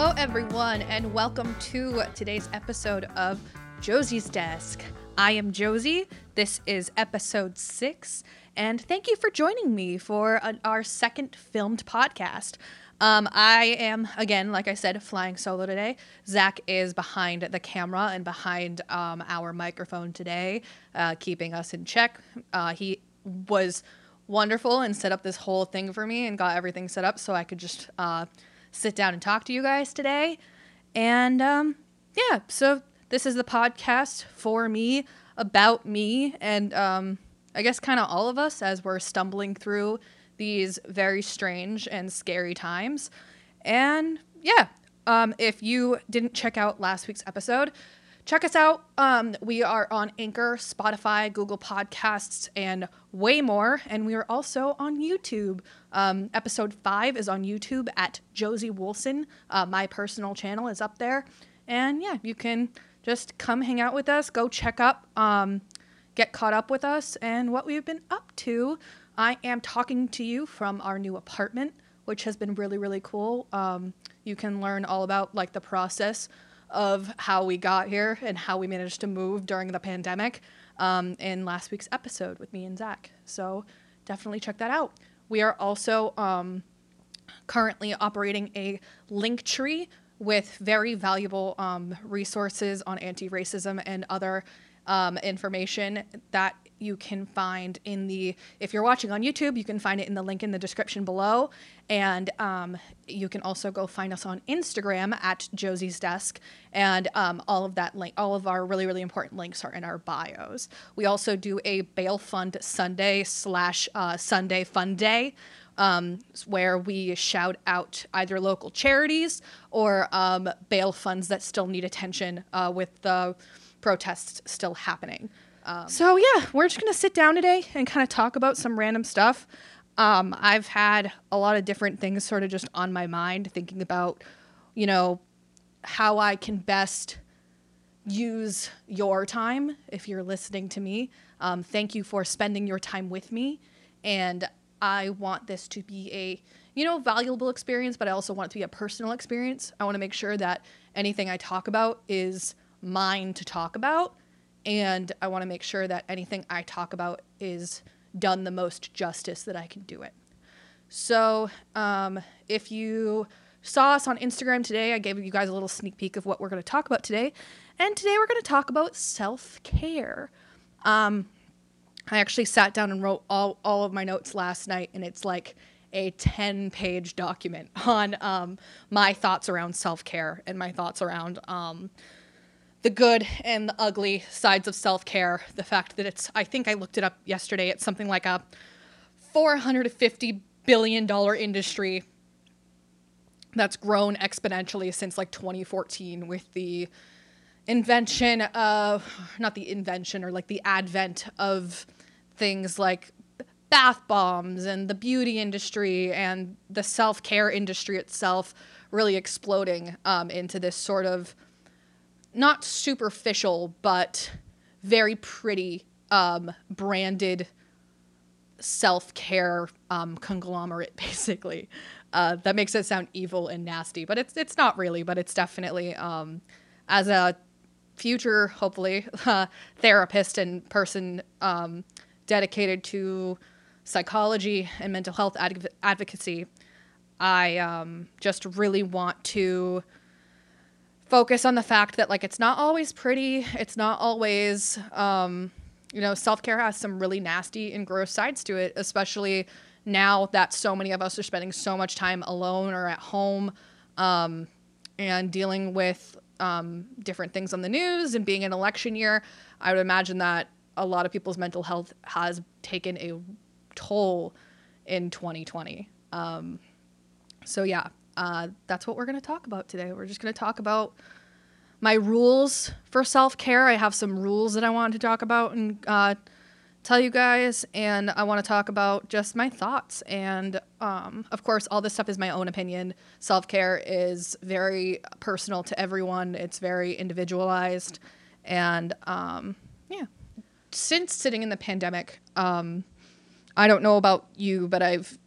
Hello, everyone, and welcome to today's episode of Josie's Desk. I am Josie. This is episode six, and thank you for joining me for an, our second filmed podcast. Um, I am, again, like I said, flying solo today. Zach is behind the camera and behind um, our microphone today, uh, keeping us in check. Uh, he was wonderful and set up this whole thing for me and got everything set up so I could just uh, sit down and talk to you guys today. And um, yeah, so this is the podcast for me, about me, and um, I guess kind of all of us as we're stumbling through these very strange and scary times. And yeah, um, if you didn't check out last week's episode, check us out. Um, we are on Anchor, Spotify, Google Podcasts, and way more. And we are also on YouTube. Um, episode five is on YouTube at Josie Wolson. Uh, my personal channel is up there. And yeah, you can just come hang out with us, go check up, um, get caught up with us and what we've been up to. I am talking to you from our new apartment, which has been really, really cool. Um, you can learn all about like the process of how we got here and how we managed to move during the pandemic um, in last week's episode with me and Zach. So definitely check that out. We are also um, currently operating a Linktree with very valuable um, resources on anti racism and other um, information that you can find in the if you're watching on youtube you can find it in the link in the description below. And um, you can also go find us on instagram at josie's desk. And um, all of that link all of our really really important links are in our bios. We also do a bail fund sunday slash uh, sunday fun day um, where we shout out either local charities or um, bail funds that still need attention uh, with the protests still happening. Um, so yeah, we're just gonna sit down today and kind of talk about some random stuff. Um, I've had a lot of different things sort of just on my mind, thinking about, you know, how I can best use your time if you're listening to me. Um, thank you for spending your time with me, and I want this to be a you know valuable experience, but I also want it to be a personal experience. I want to make sure that anything I talk about is mine to talk about and I want to make sure that anything I talk about is done the most justice that I can do it. So, um, if you saw us on Instagram today, I gave you guys a little sneak peek of what we're going to talk about today. And today we're going to talk about self care. Um, I actually sat down and wrote all, all of my notes last night, and it's like a 10 page document on um, my thoughts around self care and my thoughts around um, the good and the ugly sides of self care. The fact that it's, I think I looked it up yesterday, it's something like a $450 billion industry that's grown exponentially since like 2014 with the invention of, not the invention or like the advent of things like bath bombs and the beauty industry and the self care industry itself really exploding um, into this sort of not superficial, but very pretty um, branded self care um, conglomerate, basically. Uh, that makes it sound evil and nasty, but it's it's not really. But it's definitely um, as a future, hopefully, uh, therapist and person um, dedicated to psychology and mental health adv- advocacy. I um, just really want to focus on the fact that like it's not always pretty it's not always um, you know self-care has some really nasty and gross sides to it especially now that so many of us are spending so much time alone or at home um, and dealing with um, different things on the news and being an election year. I would imagine that a lot of people's mental health has taken a toll in 2020 um, so yeah uh, that's what we're going to talk about today. We're just going to talk about my rules for self care. I have some rules that I want to talk about and uh, tell you guys, and I want to talk about just my thoughts. And um, of course, all this stuff is my own opinion. Self care is very personal to everyone, it's very individualized. And um, yeah, since sitting in the pandemic, um, I don't know about you, but I've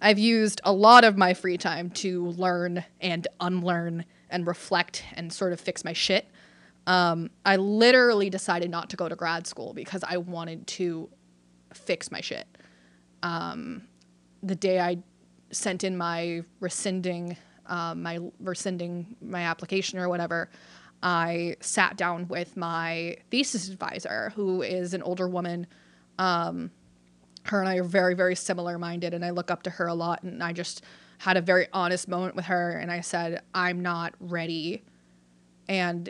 I've used a lot of my free time to learn and unlearn and reflect and sort of fix my shit. Um, I literally decided not to go to grad school because I wanted to fix my shit. Um, the day I sent in my rescinding um, my rescinding my application or whatever, I sat down with my thesis advisor, who is an older woman. Um, her and I are very, very similar minded, and I look up to her a lot. And I just had a very honest moment with her, and I said, I'm not ready. And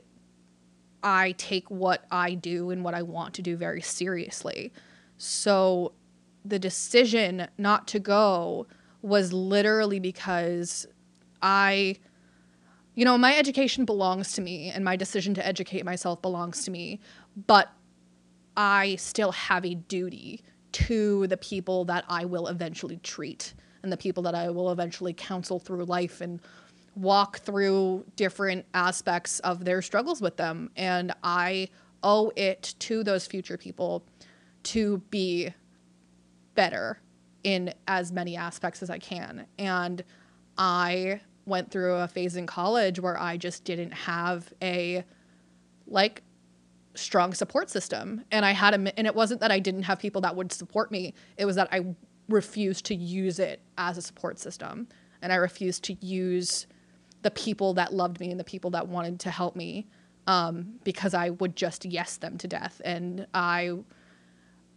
I take what I do and what I want to do very seriously. So the decision not to go was literally because I, you know, my education belongs to me and my decision to educate myself belongs to me, but I still have a duty to the people that I will eventually treat and the people that I will eventually counsel through life and walk through different aspects of their struggles with them. And I owe it to those future people to be better in as many aspects as I can. And I went through a phase in college where I just didn't have a like strong support system. And I had a and it wasn't that I didn't have people that would support me. It was that I refused to use it as a support system. And I refused to use the people that loved me and the people that wanted to help me um, because I would just yes them to death. And I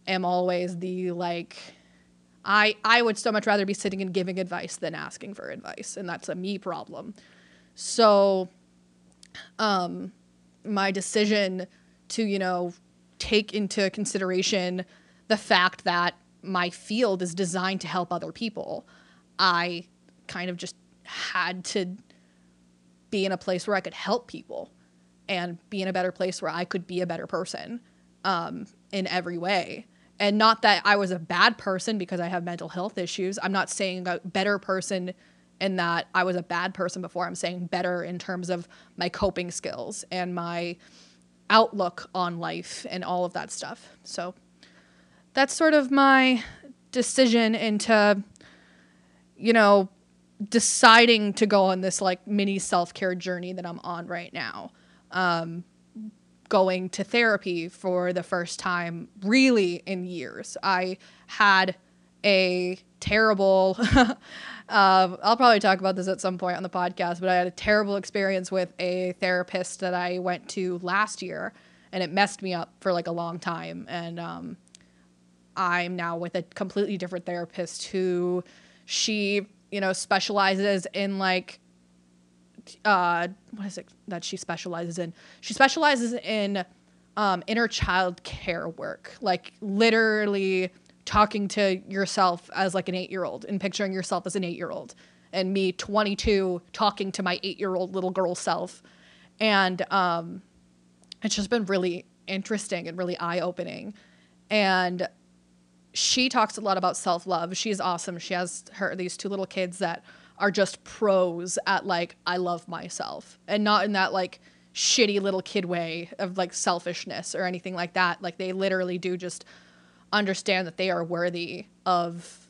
am always the like I I would so much rather be sitting and giving advice than asking for advice, and that's a me problem. So, um, my decision to you know take into consideration the fact that my field is designed to help other people, I kind of just had to be in a place where I could help people and be in a better place where I could be a better person um, in every way and not that I was a bad person because I have mental health issues. I'm not saying a better person in that I was a bad person before. I'm saying better in terms of my coping skills and my outlook on life and all of that stuff. So that's sort of my decision into, you know, deciding to go on this like mini self care journey that I'm on right now. Um, going to therapy for the first time really in years. I had a terrible uh, I'll probably talk about this at some point on the podcast, but I had a terrible experience with a therapist that I went to last year, and it messed me up for like a long time. And um, I'm now with a completely different therapist who she, you know, specializes in like uh, what is it that she specializes in? She specializes in um, inner child care work, like literally talking to yourself as like an eight year old and picturing yourself as an eight year old, and me, 22, talking to my eight year old little girl self. And um, it's just been really interesting and really eye opening. And she talks a lot about self love. She's awesome. She has her these two little kids that are just pros at like I love myself and not in that like shitty little kid way of like selfishness or anything like that. Like they literally do just understand that they are worthy of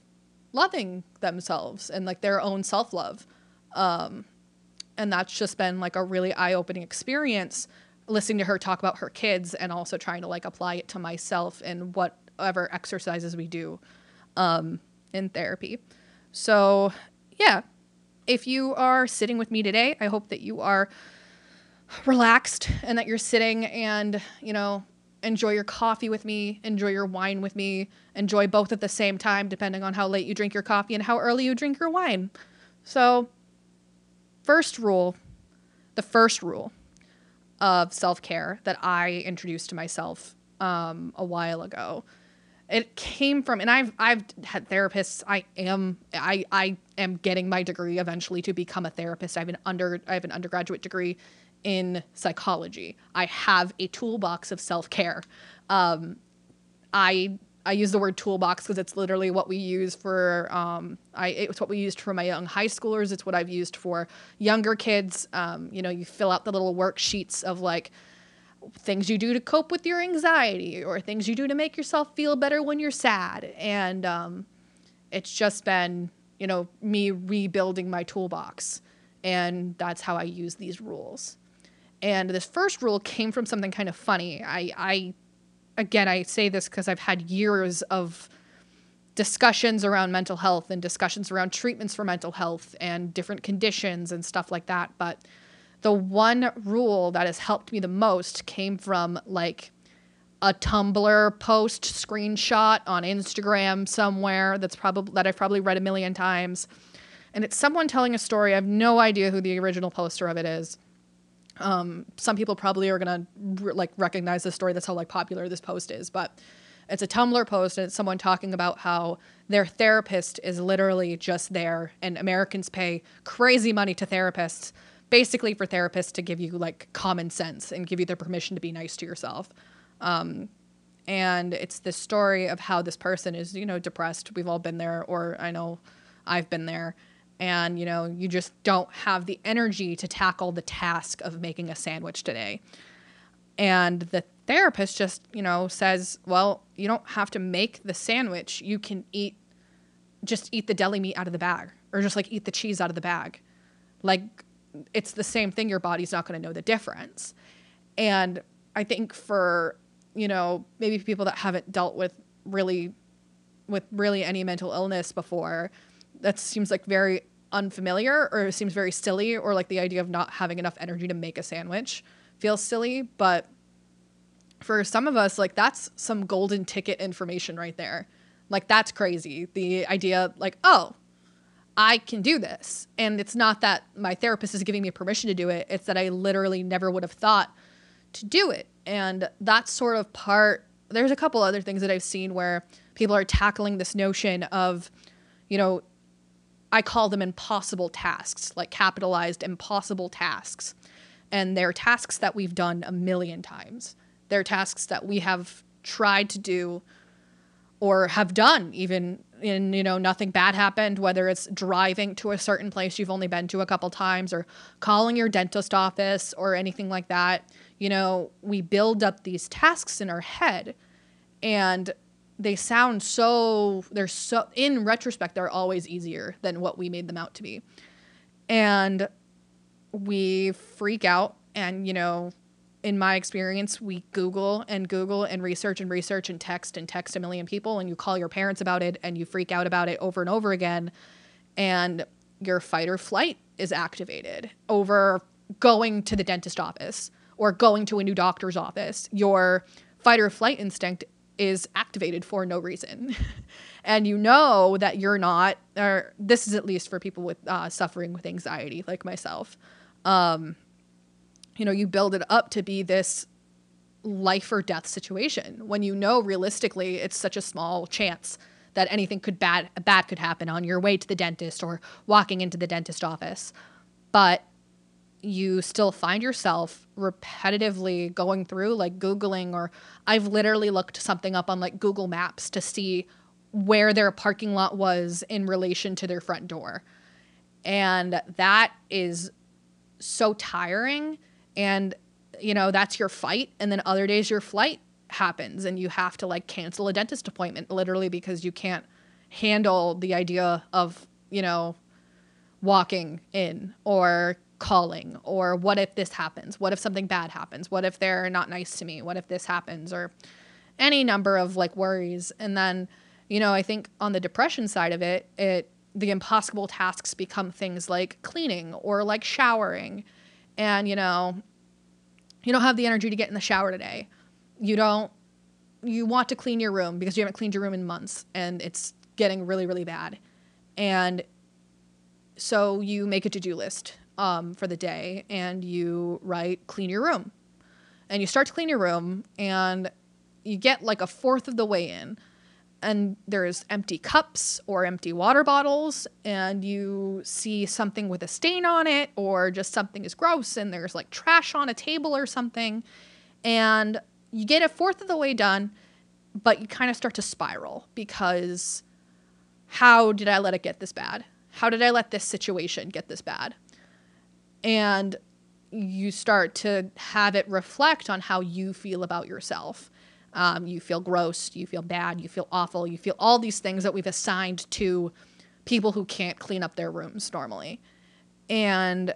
loving themselves and like their own self-love. Um and that's just been like a really eye-opening experience listening to her talk about her kids and also trying to like apply it to myself and whatever exercises we do um in therapy. So, yeah, if you are sitting with me today, I hope that you are relaxed and that you're sitting and, you know, enjoy your coffee with me, enjoy your wine with me, enjoy both at the same time, depending on how late you drink your coffee and how early you drink your wine. So, first rule, the first rule of self care that I introduced to myself um, a while ago. It came from and i've i've had therapists i am i i am getting my degree eventually to become a therapist. I have an under i have an undergraduate degree in psychology i have a toolbox of self-care um, i I use the word toolbox because it's literally what we use for um, I it's what we used for my young high schoolers. It's what I've used for younger kids. Um, you know, you fill out the little worksheets of like things you do to cope with your anxiety or things you do to make yourself feel better when you're sad. And um, it's just been, you know, me rebuilding my toolbox. And that's how I use these rules. And this first rule came from something kind of funny. I, I again, I say this because I've had years of discussions around mental health and discussions around treatments for mental health and different conditions and stuff like that. But the one rule that has helped me the most came from like a Tumblr post screenshot on Instagram somewhere that's probably that I've probably read a million times. And it's someone telling a story. I have no idea who the original poster of it is. Um, some people probably are gonna like recognize this story. That's how like popular this post is. But it's a Tumblr post and it's someone talking about how their therapist is literally just there, and Americans pay crazy money to therapists, basically for therapists to give you like common sense and give you the permission to be nice to yourself. Um, and it's this story of how this person is, you know, depressed. We've all been there, or I know I've been there and you know you just don't have the energy to tackle the task of making a sandwich today. And the therapist just you know says well you don't have to make the sandwich. You can eat just eat the deli meat out of the bag or just like eat the cheese out of the bag. Like it's the same thing. Your body's not going to know the difference. And i think for you know maybe people that haven't dealt with really with really any mental illness before that seems like very unfamiliar or seems very silly or like the idea of not having enough energy to make a sandwich feels silly. But for some of us like that's some golden ticket information right there. Like that's crazy. The idea like oh i can do this. And it's not that my therapist is giving me permission to do it. It's that i literally never would have thought to do it. And that's sort of part there's a couple other things that i've seen where people are tackling this notion of you know I call them impossible tasks, like capitalized impossible tasks. And they're tasks that we've done a million times. They're tasks that we have tried to do or have done even in you know nothing bad happened whether it's driving to a certain place you've only been to a couple times or calling your dentist office or anything like that you know we build up these tasks in our head and they sound so they're so in retrospect they're always easier than what we made them out to be. And we freak out and you know in my experience we google and google and research and research and text and text a million people and you call your parents about it and you freak out about it over and over again. And your fight or flight is activated over going to the dentist office or going to a new doctor's office. Your fight or flight instinct is activated for no reason. and you know that you're not, or this is at least for people with uh, suffering with anxiety like myself. Um, you know, you build it up to be this life or death situation when you know realistically it's such a small chance that anything could bad bad could happen on your way to the dentist or walking into the dentist office. But you still find yourself repetitively going through like googling or i've literally looked something up on like google maps to see where their parking lot was in relation to their front door. And that is so tiring and you know that's your fight and then other days your flight happens and you have to like cancel a dentist appointment literally because you can't handle the idea of you know walking in or calling or what if this happens? What if something bad happens? What if they're not nice to me? What if this happens? Or any number of like worries. And then you know i think on the depression side of it it the impossible tasks become things like cleaning or like showering. And you know you don't have the energy to get in the shower today. You don't you want to clean your room because you haven't cleaned your room in months and it's getting really really bad. And so you make a to-do list um, for the day and you write clean your room. And you start to clean your room and you get like a fourth of the way in. And there's empty cups or empty water bottles and you see something with a stain on it or just something is gross and there's like trash on a table or something. And you get a fourth of the way done but you kind of start to spiral because how did i let it get this bad? How did i let this situation get this bad and you start to have it reflect on how you feel about yourself. Um, you feel gross, you feel bad, you feel awful, you feel all these things that we've assigned to people who can't clean up their rooms normally. And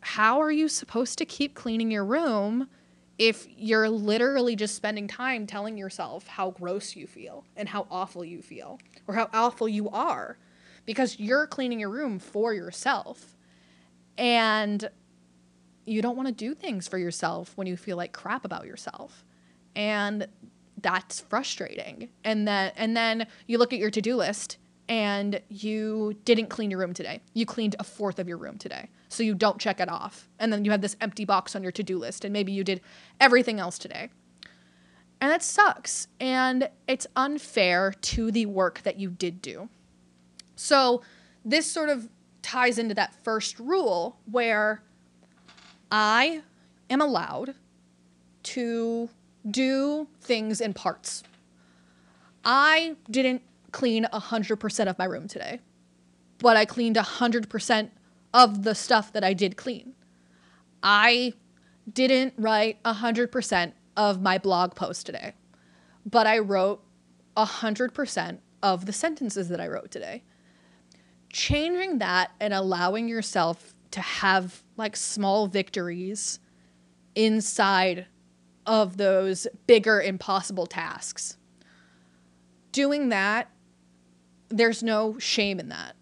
how are you supposed to keep cleaning your room if you're literally just spending time telling yourself how gross you feel and how awful you feel or how awful you are because you're cleaning your room for yourself and you don't want to do things for yourself when you feel like crap about yourself and that's frustrating and then and then you look at your to-do list and you didn't clean your room today you cleaned a fourth of your room today so you don't check it off. And then you have this empty box on your to do list, and maybe you did everything else today. And that sucks. And it's unfair to the work that you did do. So this sort of ties into that first rule where I am allowed to do things in parts. I didn't clean 100% of my room today, but I cleaned 100% of the stuff that I did clean. I didn't write 100% of my blog post today, but I wrote 100% of the sentences that I wrote today. Changing that and allowing yourself to have like small victories inside of those bigger impossible tasks. Doing that, there's no shame in that.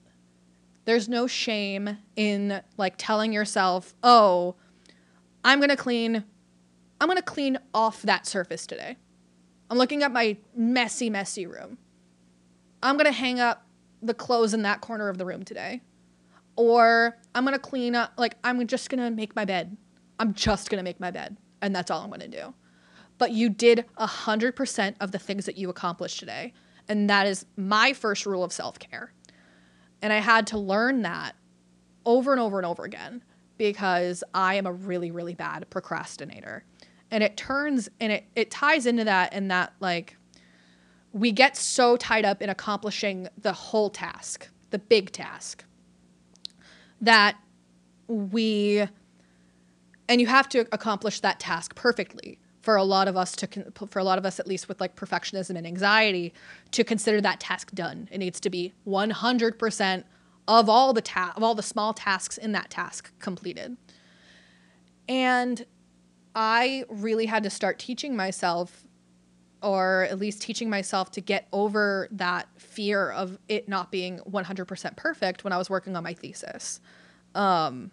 There's no shame in like telling yourself, "Oh, I'm going to clean I'm going to clean off that surface today. I'm looking at my messy messy room. I'm going to hang up the clothes in that corner of the room today." Or I'm to clean up like I'm just to make my bed. I'm just to make my bed and that's all I'm to do. But you did 100% of the things that you accomplished today. And that is my first rule of self care. And I had to learn that over and over and over again because I am a really, really bad procrastinator. And it turns and it, it ties into that in that like we get so tied up in accomplishing the whole task, the big task, that we and you have to accomplish that task perfectly for a lot of us to for a lot of us at least with like perfectionism and anxiety to consider that task done. It needs to be 100% of all the ta- of all the small tasks in that task completed. And i really had to start teaching myself or at least teaching myself to get over that fear of it not being 100% perfect when i was working on my thesis um,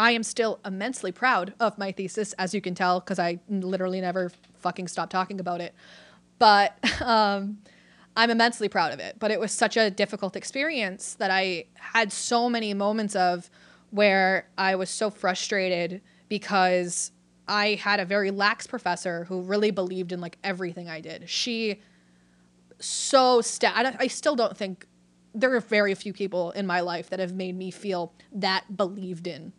I am still immensely proud of my thesis, as you can tell, because I literally never fucking stopped talking about it. But um, I'm immensely proud of it. But it was such a difficult experience that I had so many moments of where I was so frustrated because I had a very lax professor who really believed in like everything I did. She so sta- I, I still don't think there are very few people in my life that have made me feel that believed in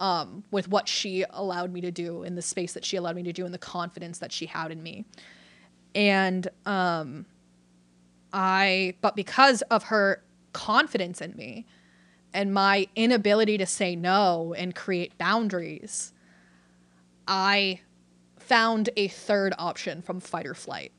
um, with what she allowed me to do in the space that she allowed me to do and the confidence that she had in me. And um, I, but because of her confidence in me and my inability to say no and create boundaries, I found a third option from fight or flight.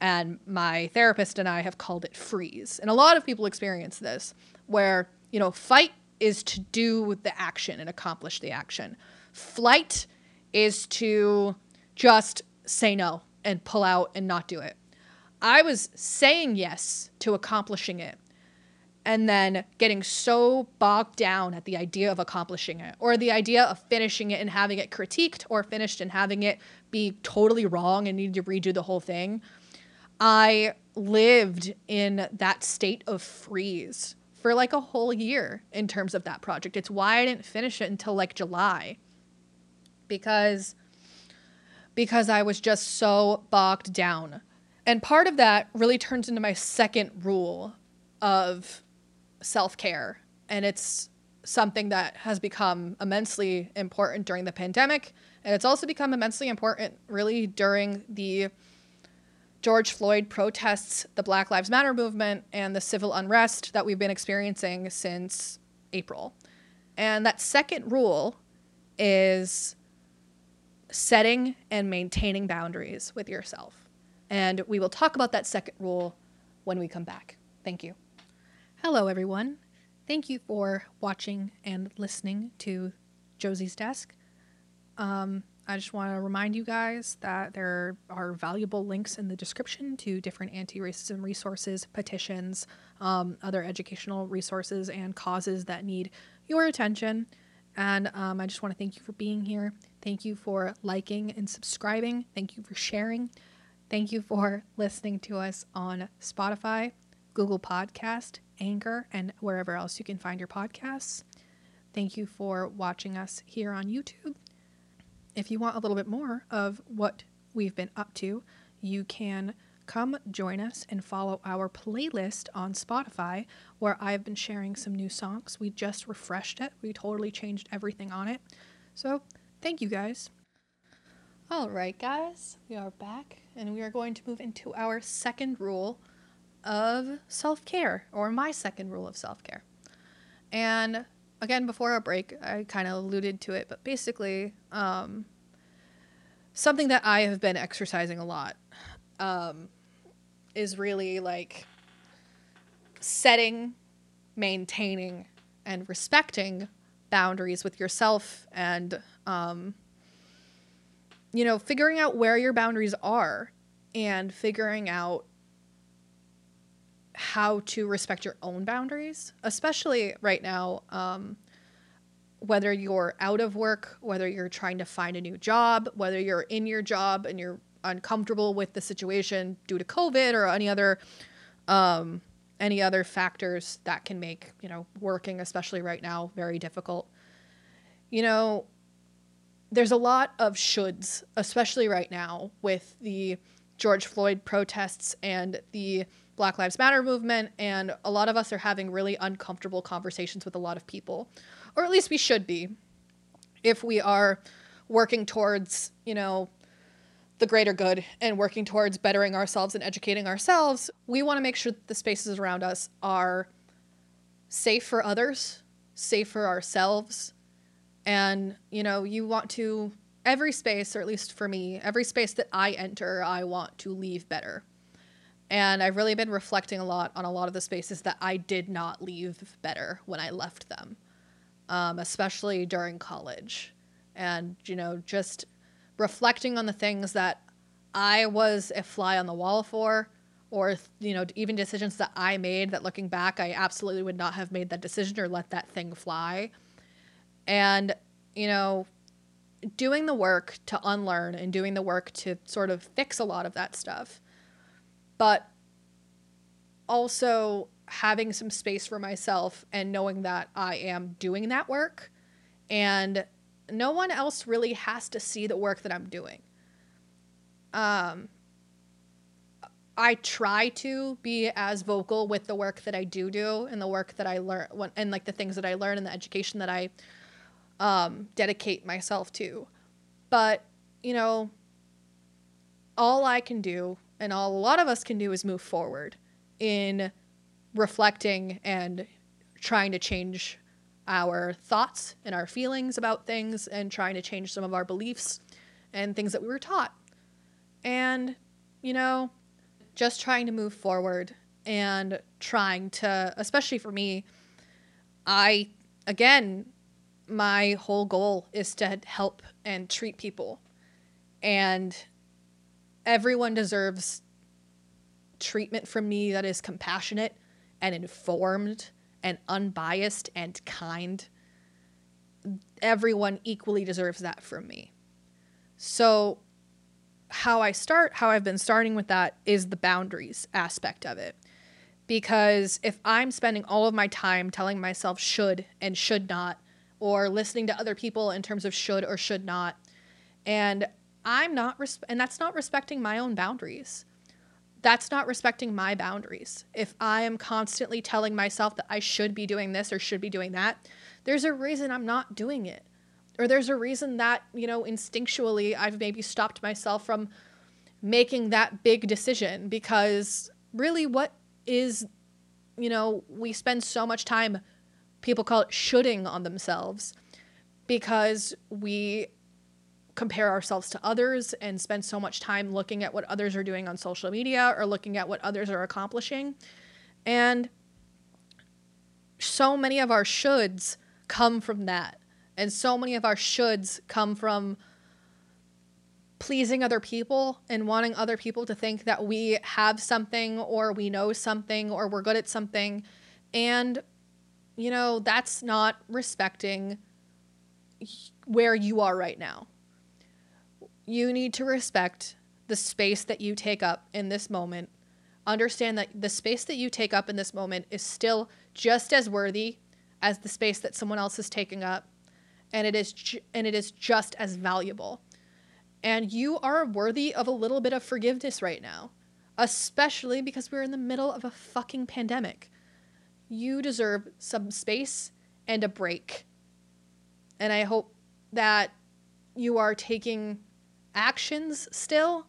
And my therapist and I have called it freeze. And a lot of people experience this where, you know, fight is to do the action and accomplish the action. Flight is to just say no and pull out and not do it. I was saying yes to accomplishing it and then getting so bogged down at the idea of accomplishing it or the idea of finishing it and having it critiqued or finished and having it be totally wrong and need to redo the whole thing. I lived in that state of freeze for like a whole year in terms of that project. It's why I didn't finish it until like July. Because because I was just so bogged down. And part of that really turns into my second rule of self-care and it's something that has become immensely important during the pandemic and it's also become immensely important really during the George Floyd protests, the Black Lives Matter movement, and the civil unrest that we've been experiencing since April. And that second rule is setting and maintaining boundaries with yourself. And we will talk about that second rule when we come back. Thank you. Hello, everyone. Thank you for watching and listening to Josie's Desk. Um, I just want to remind you guys that there are valuable links in the description to different anti racism resources, petitions, um, other educational resources, and causes that need your attention. And um, I just want to thank you for being here. Thank you for liking and subscribing. Thank you for sharing. Thank you for listening to us on Spotify, Google Podcast, Anchor, and wherever else you can find your podcasts. Thank you for watching us here on YouTube. If you want a little bit more of what we've been up to, you can come join us and follow our playlist on Spotify where I've been sharing some new songs. We just refreshed it, we totally changed everything on it. So, thank you guys. All right, guys, we are back and we are going to move into our second rule of self care, or my second rule of self care. And again, before our break, I kind of alluded to it, but basically, um, something that I have been exercising a lot um, is really like setting, maintaining, and respecting boundaries with yourself and, um, you know, figuring out where your boundaries are and figuring out how to respect your own boundaries, especially right now. Um, whether you're out of work, whether you're trying to find a new job, whether you're in your job and you're uncomfortable with the situation due to COVID or any other um, any other factors that can make you know working, especially right now, very difficult. You know, there's a lot of shoulds, especially right now with the George Floyd protests and the Black Lives Matter movement, and a lot of us are having really uncomfortable conversations with a lot of people, or at least we should be, if we are working towards, you know, the greater good and working towards bettering ourselves and educating ourselves. We want to make sure that the spaces around us are safe for others, safe for ourselves, and, you know, you want to every space, or at least for me, every space that I enter, I want to leave better. And I've really been reflecting a lot on a lot of the spaces that I did not leave better when I left them, um, especially during college. And, you know, just reflecting on the things that I was a fly on the wall for, or, you know, even decisions that I made that looking back, I absolutely would not have made that decision or let that thing fly. And, you know, doing the work to unlearn and doing the work to sort of fix a lot of that stuff but also having some space for myself and knowing that I am doing that work and no one else really has to see the work that I'm doing. Um I try to be as vocal with the work that I do do and the work that I learn and like the things that I learn and the education that I um, dedicate myself to. But, you know, all I can do and all a lot of us can do is move forward in reflecting and trying to change our thoughts and our feelings about things and trying to change some of our beliefs and things that we were taught. And, you know, just trying to move forward and trying to, especially for me, I, again, my whole goal is to help and treat people. And everyone deserves treatment from me that is compassionate and informed and unbiased and kind. Everyone equally deserves that from me. So, how I start, how I've been starting with that is the boundaries aspect of it. Because if I'm spending all of my time telling myself should and should not, or listening to other people in terms of should or should not, and I'm not, res- and that's not respecting my own boundaries. That's not respecting my boundaries. If I am constantly telling myself that I should be doing this or should be doing that, there's a reason I'm not doing it. Or there's a reason that, you know, instinctually I've maybe stopped myself from making that big decision because really what is, you know, we spend so much time, people call it shoulding on themselves because we compare ourselves to others and spend so much time looking at what others are doing on social media or looking at what others are accomplishing. And so many of our shoulds come from that. And so many of our shoulds come from pleasing other people and wanting other people to think that we have something or we know something or we're good at something. And, you know, that's not respecting where you are right now. You need to respect the space that you take up in this moment. Understand that the space that you take up in this moment is still just as worthy as the space that someone else is taking up and it is ju- and it is just as valuable. And you are worthy of a little bit of forgiveness right now, especially because we're in the middle of a fucking pandemic. You deserve some space and a break. And I hope that you are taking actions still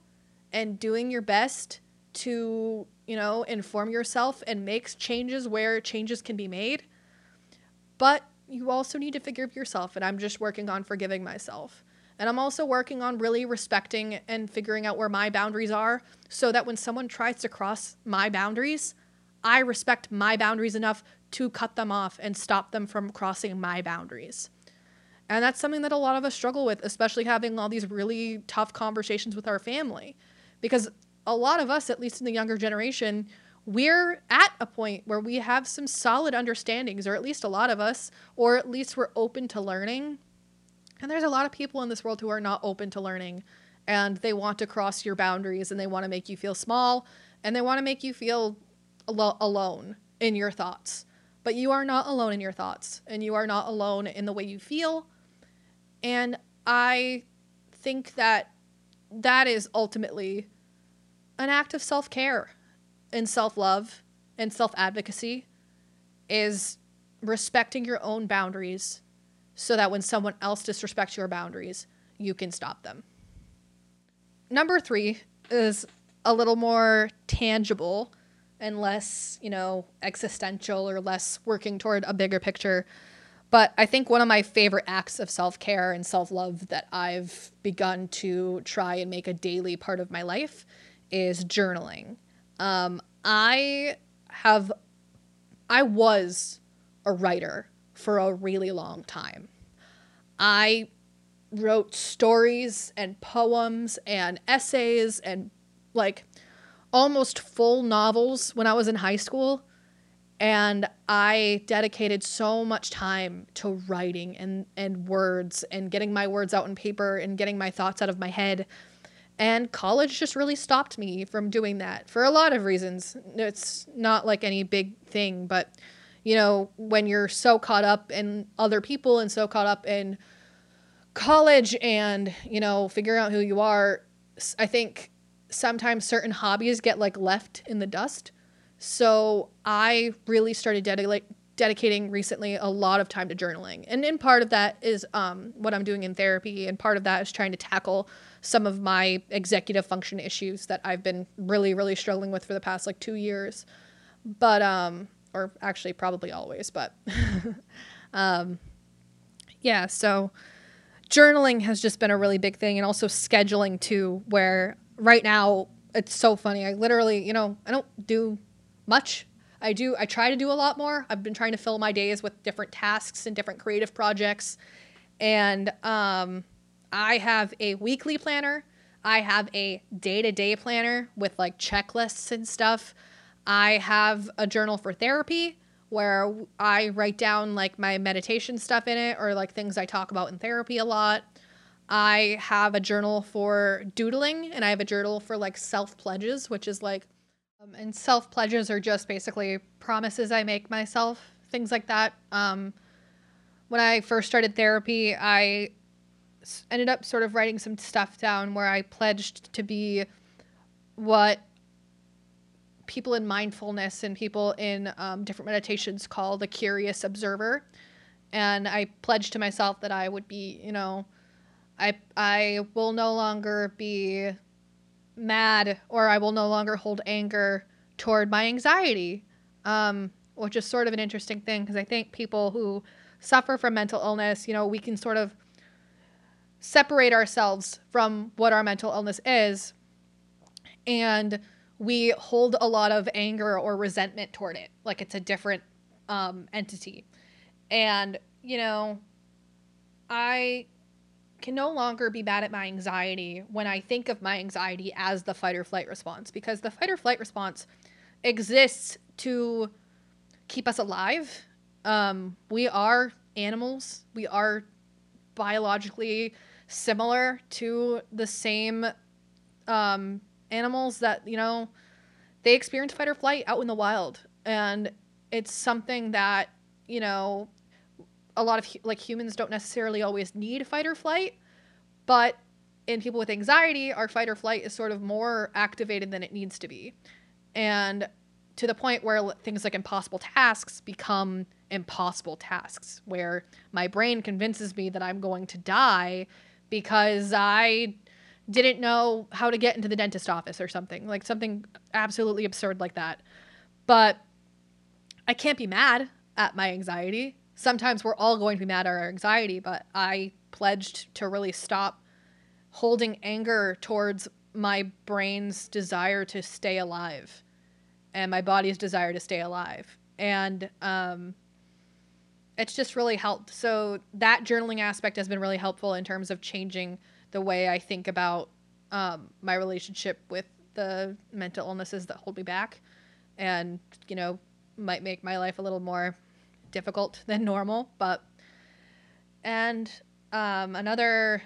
and doing your best to, you know, inform yourself and make changes where changes can be made. But you also need to forgive yourself. And I'm just working on forgiving myself. And I'm also working on really respecting and figuring out where my boundaries are so that when someone tries to cross my boundaries, I respect my boundaries enough to cut them off and stop them from crossing my boundaries. And that's something that a lot of us struggle with, especially having all these really tough conversations with our family. Because a lot of us, at least in the younger generation, we're at a point where we have some solid understandings, or at least a lot of us, or at least we're open to learning. And there's a lot of people in this world who are not open to learning and they want to cross your boundaries and they want to make you feel small and they want to make you feel alo- alone in your thoughts. But you are not alone in your thoughts and you are not alone in the way you feel. And I think that that is ultimately an act of self care and self love and self advocacy is respecting your own boundaries so that when someone else disrespects your boundaries, you can stop them. Number three is a little more tangible and less, you know, existential or less working toward a bigger picture. But I think one of my favorite acts of self care and self love that I've begun to try and make a daily part of my life is journaling. Um, I have, I was a writer for a really long time. I wrote stories and poems and essays and like almost full novels when I was in high school. And I dedicated so much time to writing and, and words and getting my words out on paper and getting my thoughts out of my head. And college just really stopped me from doing that for a lot of reasons. It's not like any big thing, but you know, when you're so caught up in other people and so caught up in college and, you know, figuring out who you are, I think sometimes certain hobbies get like left in the dust. So I really started dedicating dedicating recently a lot of time to journaling. And in part of that is um, what I'm doing in therapy, and part of that is trying to tackle some of my executive function issues that I've been really, really struggling with for the past like two years. But um, or actually probably always, but um, yeah, so journaling has just been a really big thing and also scheduling too, where right now it's so funny. I literally, you know, I don't do much. I do, I try to do a lot more. I've been trying to fill my days with different tasks and different creative projects. And um, I have a weekly planner. I have a day to day planner with like checklists and stuff. I have a journal for therapy where I write down like my meditation stuff in it or like things I talk about in therapy a lot. I have a journal for doodling and I have a journal for like self pledges, which is like, um, and self pledges are just basically promises I make myself, things like that. Um, when I first started therapy, I ended up sort of writing some stuff down where I pledged to be what people in mindfulness and people in um, different meditations call the curious observer. And I pledged to myself that I would be, you know, I I will no longer be mad or I will no longer hold anger toward my anxiety. Um, which is sort of an interesting thing because I think people who suffer from mental illness, you know, we can sort of separate ourselves from what our mental illness is and we hold a lot of anger or resentment toward it like it's a different um, entity and you know i can no longer be mad at my anxiety when i think of my anxiety as the fight or flight response because the fight or flight response exists to keep us alive. Um, we are animals. We are biologically similar to the same um, animals that you know they experience fight or flight out in the wild. And it's something that you know a lot of like humans don't necessarily always need fight or flight but in people with anxiety our fight or flight is sort of more activated than it needs to be. And to the point where things like impossible tasks become impossible tasks where my brain convinces me that i'm going to die because i didn't know how to get into the dentist office or something like something absolutely absurd like that. But i can't be mad at my anxiety sometimes we're all going to be mad at our anxiety but i pledged to really stop holding anger towards my brain's desire to stay alive and my body's desire to stay alive. And um, it's just really helped. So that journaling aspect has been really helpful in terms of changing the way I think about um, my relationship with the mental illnesses that hold me back and, you know, might make my life a little more difficult than normal. But, and um, another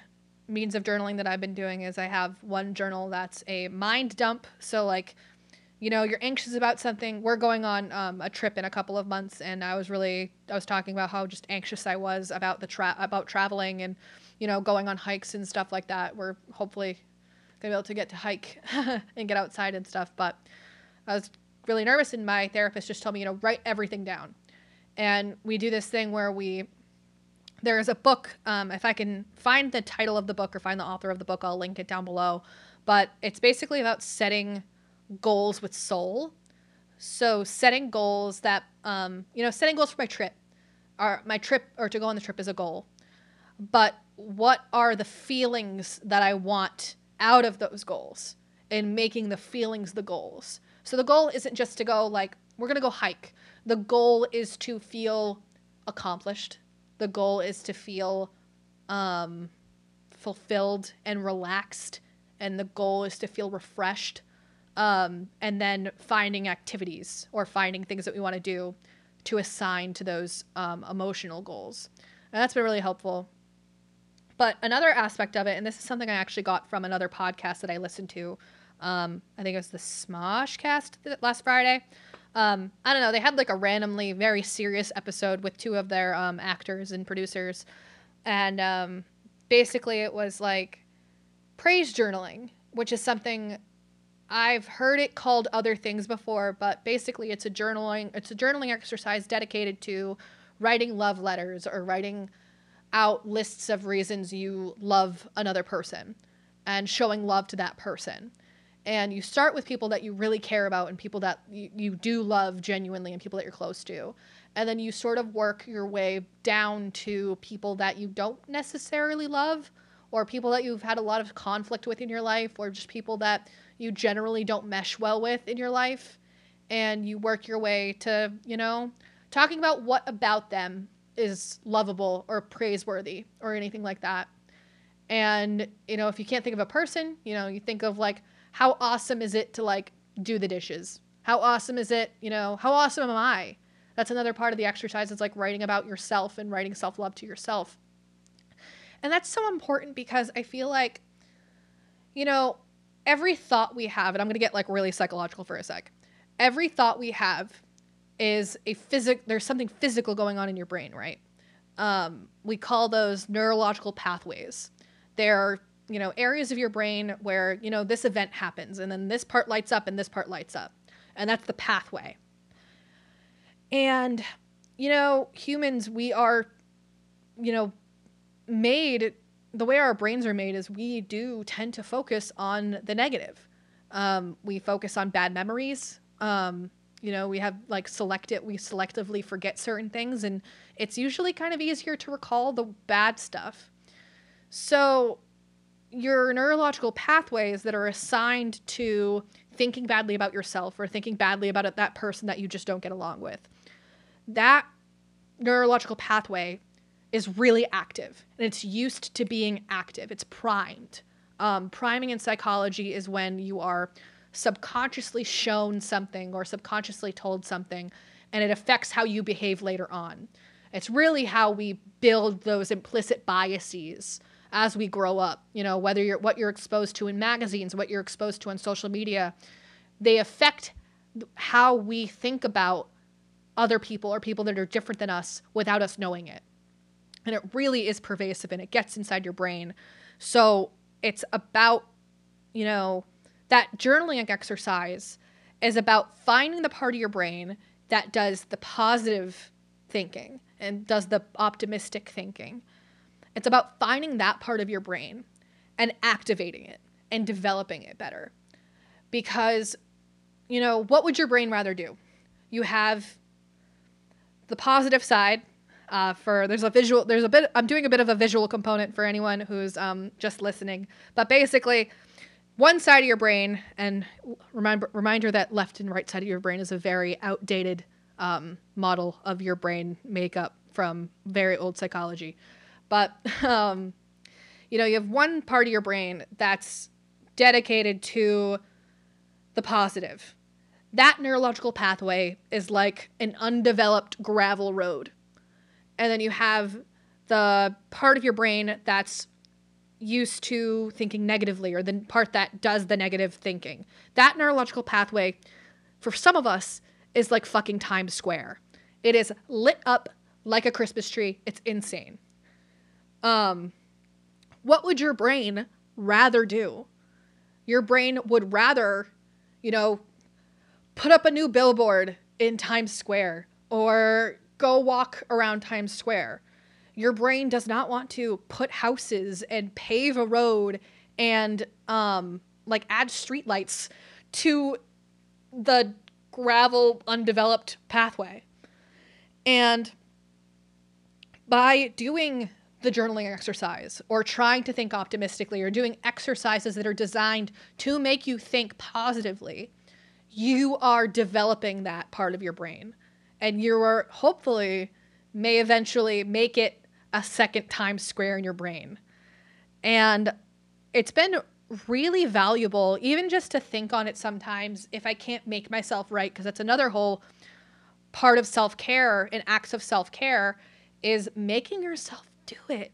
means of journaling that I've been doing is I have one journal that's a mind dump. So, like, you know, you're anxious about something. We're going on um, a trip in a couple of months, and I was really, I was talking about how just anxious I was about the tra- about traveling and you know, going on hikes and stuff like that. We're hopefully gonna be able to get to hike and get outside and stuff. But I was really nervous, and my therapist just told me, you know, write everything down. And we do this thing where we there's a book. Um, if I can find the title of the book or find the author of the book, I'll link it down below. But it's basically about setting goals with soul. So setting goals that, um, you know, setting goals for my trip. Our, my trip or to go on the trip is a goal. But what are the feelings that I want out of those goals and making the feelings the goals. So the goal isn't just to go like we're to go hike. The goal is to feel accomplished. The goal is to feel um, fulfilled and relaxed and the goal is to feel refreshed. Um, and then finding activities or finding things that we want to do to assign to those um, emotional goals. And that's been really helpful. But another aspect of it, and this is something I actually got from another podcast that I listened to. Um, I think it was the Smosh cast last Friday. Um, I don't know. They had like a randomly very serious episode with two of their um, actors and producers. And um, basically, it was like praise journaling, which is something I've heard it called other things before, but basically, it's a journaling. It's a journaling exercise dedicated to writing love letters or writing out lists of reasons you love another person and showing love to that person. And you start with people that you really care about and people that you, you do love genuinely and people that you're close to. And then you sort of work your way down to people that you don't necessarily love or people that you've had a lot of conflict with in your life or just people that you generally don't mesh well with in your life. And you work your way to, you know, talking about what about them is lovable or praiseworthy or anything like that. And, you know, if you can't think of a person, you know, you think of like, how awesome is it to like do the dishes? How awesome is it, you know, how awesome am I? That's another part of the exercise. It's like writing about yourself and writing self love to yourself. And that's so important because I feel like, you know, every thought we have, and I'm going to get like really psychological for a sec, every thought we have is a physic there's something physical going on in your brain, right? Um, we call those neurological pathways. They're you know areas of your brain where you know this event happens and then this part lights up and this part lights up. And that's the pathway. And you know humans we are you know made the way our brains are made is we do tend to focus on the negative. Um, we focus on bad memories. Um, you know, we have like select it, we selectively forget certain things, and it's usually kind of easier to recall the bad stuff. So, your neurological pathways that are assigned to thinking badly about yourself or thinking badly about that person that you just don't get along with, that neurological pathway is really active and it's used to being active. It's primed. Um, priming in psychology is when you are subconsciously shown something or subconsciously told something and it affects how you behave later on. It's really how we build those implicit biases as we grow up. You know, whether you're what you're exposed to in magazines, what you're exposed to on social media, they affect how we think about other people or people that are different than us without us knowing it. And it really is pervasive and it gets inside your brain. So it's about, you know, that journaling exercise is about finding the part of your brain that does the positive thinking and does the optimistic thinking. It's about finding that part of your brain and activating it and developing it better. Because, you know, what would your brain rather do? You have the positive side uh, for there's a visual there's a bit i'm doing a bit of a visual component for anyone who's um, just listening but basically one side of your brain and remind, reminder that left and right side of your brain is a very outdated um, model of your brain makeup from very old psychology but um, you know you have one part of your brain that's dedicated to the positive that neurological pathway is like an undeveloped gravel road. And then you have the part of your brain that's used to thinking negatively or the part that does the negative thinking. That neurological pathway, for some of us, is like fucking Times Square. It is lit up like a Christmas tree. It's insane. Um, what would your brain rather do? Your brain would rather, you know, put up a new billboard in Times Square or go walk around Times Square. Your brain does not want to put houses and pave a road and um, like add streetlights to the gravel undeveloped pathway. And by doing the journaling exercise or trying to think optimistically or doing exercises that are designed to make you think positively, you are developing that part of your brain and you are hopefully may eventually make it a second Times Square in your brain. And it's been really valuable, even just to think on it sometimes if I can't make myself right, because that's another whole part of self care and acts of self care is making yourself do it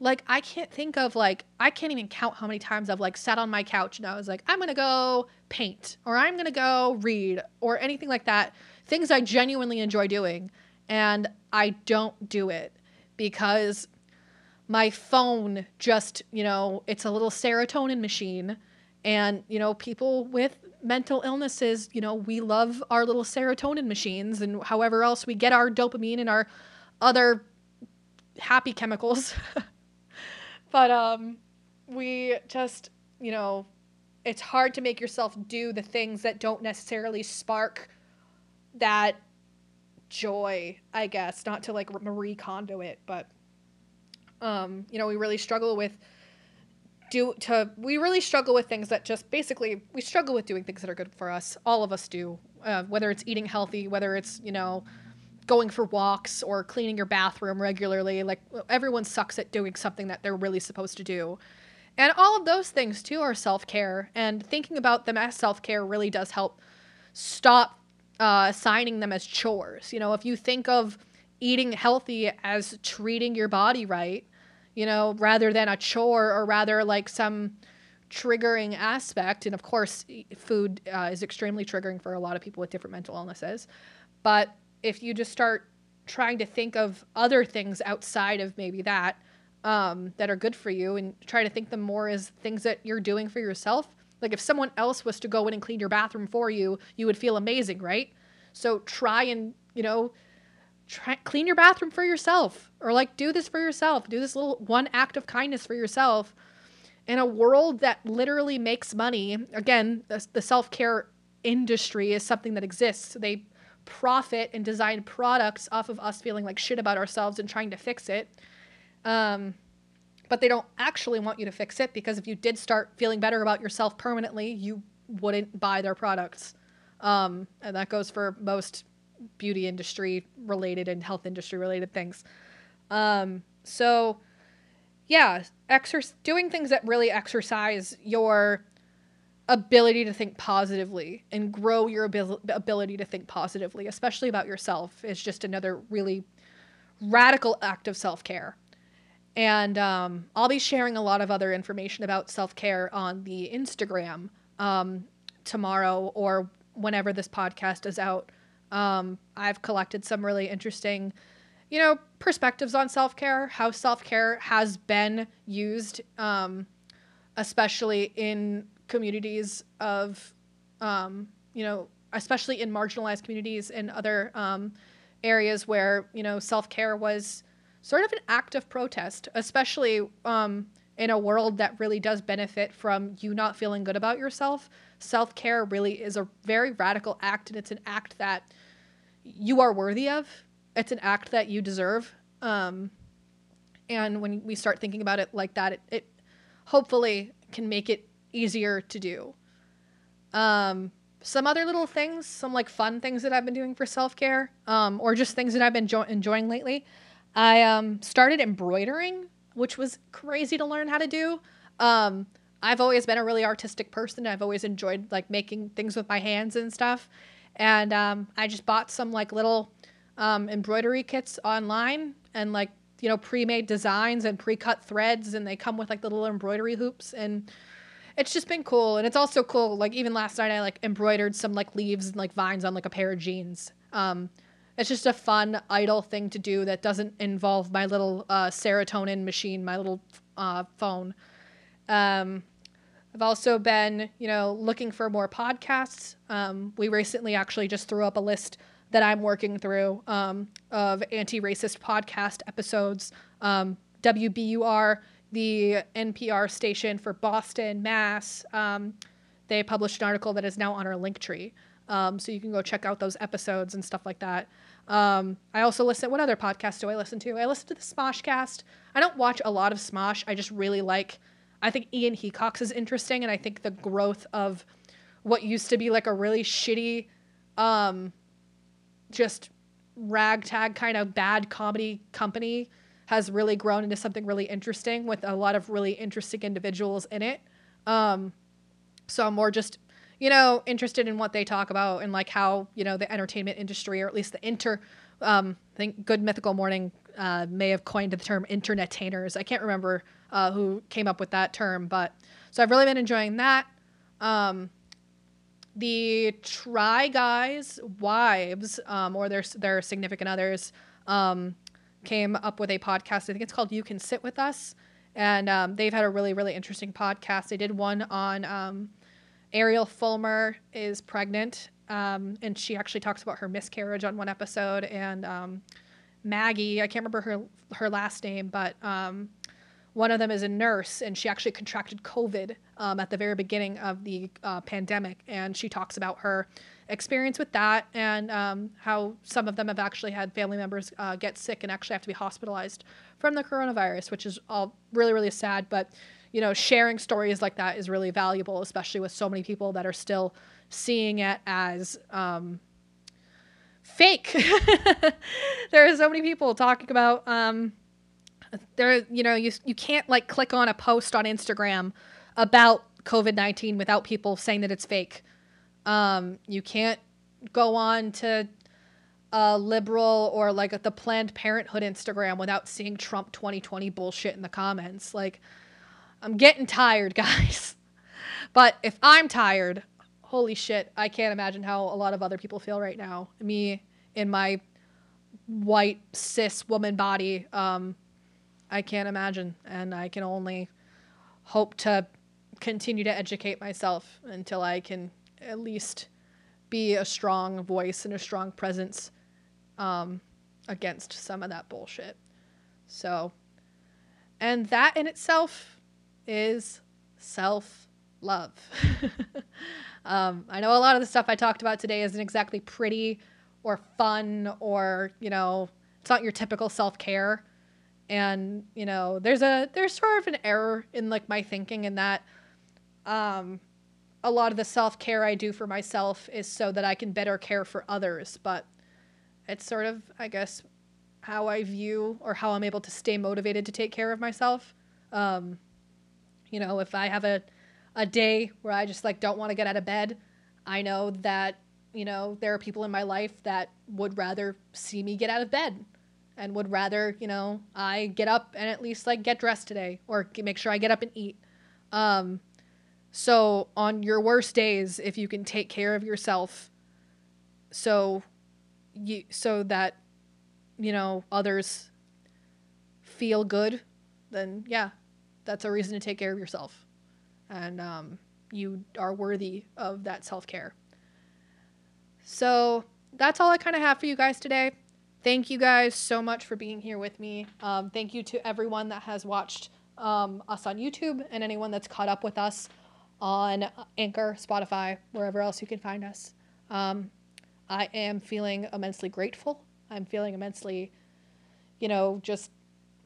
like I can't think of like I can't even count how many times I've like sat on my couch and I was like I'm going to go paint or I'm going to go read or anything like that. Things I genuinely enjoy doing and I don't do it because my phone just, you know, it's a little serotonin machine and you know people with mental illnesses, you know, we love our little serotonin machines and however else we get our dopamine and our other happy chemicals. But um, we just, you know, it's hard to make yourself do the things that don't necessarily spark that joy, I guess. Not to like Marie Kondo it, but um, you know, we really struggle with do to we really struggle with things that just basically we struggle with doing things that are good for us. All of us do. Uh, whether it's eating healthy, whether it's you know going for walks or cleaning your bathroom regularly. Like everyone sucks at doing something that they're really supposed to do. And all of those things too are self care. And thinking about them as self care really does help stop uh, assigning them as chores. You know, if you think of eating healthy as treating your body right, you know, rather than a chore or rather like some triggering aspect. And of course, food uh, is extremely triggering for a lot of people with different mental illnesses. But if you just start trying to think of other things outside of maybe that um, that are good for you and try to think them more as things that you're doing for yourself. Like if someone else was to go in and clean your bathroom for you, you would feel amazing, right? So try and, you know, try clean your bathroom for yourself or like do this for yourself. Do this little one act of kindness for yourself. In a world that literally makes money, again, the, the self-care industry is something that exists. They profit and design products off of us feeling like shit about ourselves and trying to fix it. Um, but they don't actually want you to fix it because if you did start feeling better about yourself permanently, you wouldn't buy their products. Um, and that goes for most beauty industry related and health industry related things. Um, so, yeah, doing things that really exercise your ability to think positively and grow your abil- ability to think positively, especially about yourself, is just another really radical act of self care. And um, I'll be sharing a lot of other information about self care on the Instagram um, tomorrow or whenever this podcast is out. Um, I've collected some really interesting, you know, perspectives on self care, how self care has been used, um, especially in communities of, um, you know, especially in marginalized communities and other um, areas where, you know, self care was sort of an act of protest, especially um, in a world that really does benefit from you not feeling good about yourself. Self care really is a very radical act, and it's an act that you are worthy of. It's an act that you deserve. Um, and when we start thinking about it like that, it, it hopefully can make it easier to do. Um, some other little things, some like fun things that I've been doing for self care, um, or just things that I've been jo- enjoying lately. I um, started embroidering, which was crazy to learn how to do. Um, I've always been a really artistic person. I've always enjoyed like making things with my hands and stuff and um, I just bought some like little um, embroidery kits online and like you know pre-made designs and pre-cut threads, and they come with like the little embroidery hoops and it's just been cool and it's also cool like even last night i like embroidered some like leaves and like vines on like a pair of jeans um it's just a fun idle thing to do that doesn't involve my little uh, serotonin machine my little uh, phone um I've also been, you know, looking for more podcasts. Um, we recently actually just threw up a list that I'm working through um, of anti-racist podcast episodes. Um, WBUR, the NPR station for Boston, Mass. Um, they published an article that is now on our Linktree, um, so you can go check out those episodes and stuff like that. Um, I also listen. What other podcasts do I listen to? I listen to the Smoshcast. I don't watch a lot of Smosh. I just really like I think Ian Hecox is interesting, and I think the growth of what used to be like a really shitty, um, just ragtag kind of bad comedy company has really grown into something really interesting with a lot of really interesting individuals in it. Um, so I'm more just, you know, interested in what they talk about and like how, you know, the entertainment industry or at least the inter, um, I think Good Mythical Morning uh, may have coined the term internetainers. I can't remember uh, who came up with that term. But so I've really been enjoying that. Um, the Try Guys wives um, or their their significant others um, came up with a podcast. I think it's called "You Can Sit with Us," and um, they've had a really really interesting podcast. They did one on um, Ariel Fulmer is pregnant, um, and she actually talks about her miscarriage on one episode, and um, Maggie, I can't remember her her last name, but one of them is a nurse, and she actually contracted COVID um, at the very beginning of the uh, pandemic. And she talks about her experience with that and um, how some of them have actually had family members uh, get sick and actually have to be hospitalized from the coronavirus, which is all really, really sad. But, you know, sharing stories like that is really valuable, especially with so many people that are still seeing it as. Um, fake. there are so many people talking about um, there you know you you can't like click on a post on Instagram about COVID-19 without people saying that it's fake. Um, you can't go on to a liberal or like the Planned Parenthood Instagram without seeing Trump 2020 bullshit in the comments. Like, I'm getting tired, guys. But if I'm tired, holy shit, I can't imagine how a lot of other people feel right now. Me in my white cis woman body, um, I can't imagine. And I can only hope to continue to educate myself until I can at least be a strong voice and a strong presence um, against some of that bullshit. So, and that in itself is self love. um, I know a lot of the stuff I talked about today isn't exactly pretty or fun or, you know, it's not your typical self care. And, you know, there's a, there's sort of an error in like my thinking in that, um, a lot of the self care I do for myself is so that I can better care for others. But it's sort of, I guess, how I view or how I'm able to stay motivated to take care of myself. Um, you know, if I have a, a day where I just like don't want to get out of bed, I know that, you know, there are people in my life that would rather see me get out of bed and would rather, you know, I get up and at least like get dressed today or make sure I get up and eat. Um, so on your worst days, if you can take care of yourself, so you so that you know others feel good, then yeah, that's a reason to take care of yourself, and um, you are worthy of that self care. So that's all I kind of have for you guys today. Thank you guys so much for being here with me. Um, thank you to everyone that has watched um, us on YouTube and anyone that's caught up with us on Anchor, Spotify, wherever else you can find us. Um, I am feeling immensely grateful. I'm feeling immensely, you know, just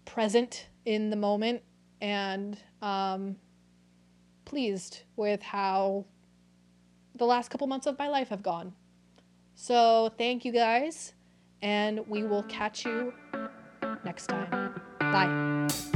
present in the moment and um, pleased with how the last couple months of my life have gone. So, thank you guys, and we will catch you next time. Bye.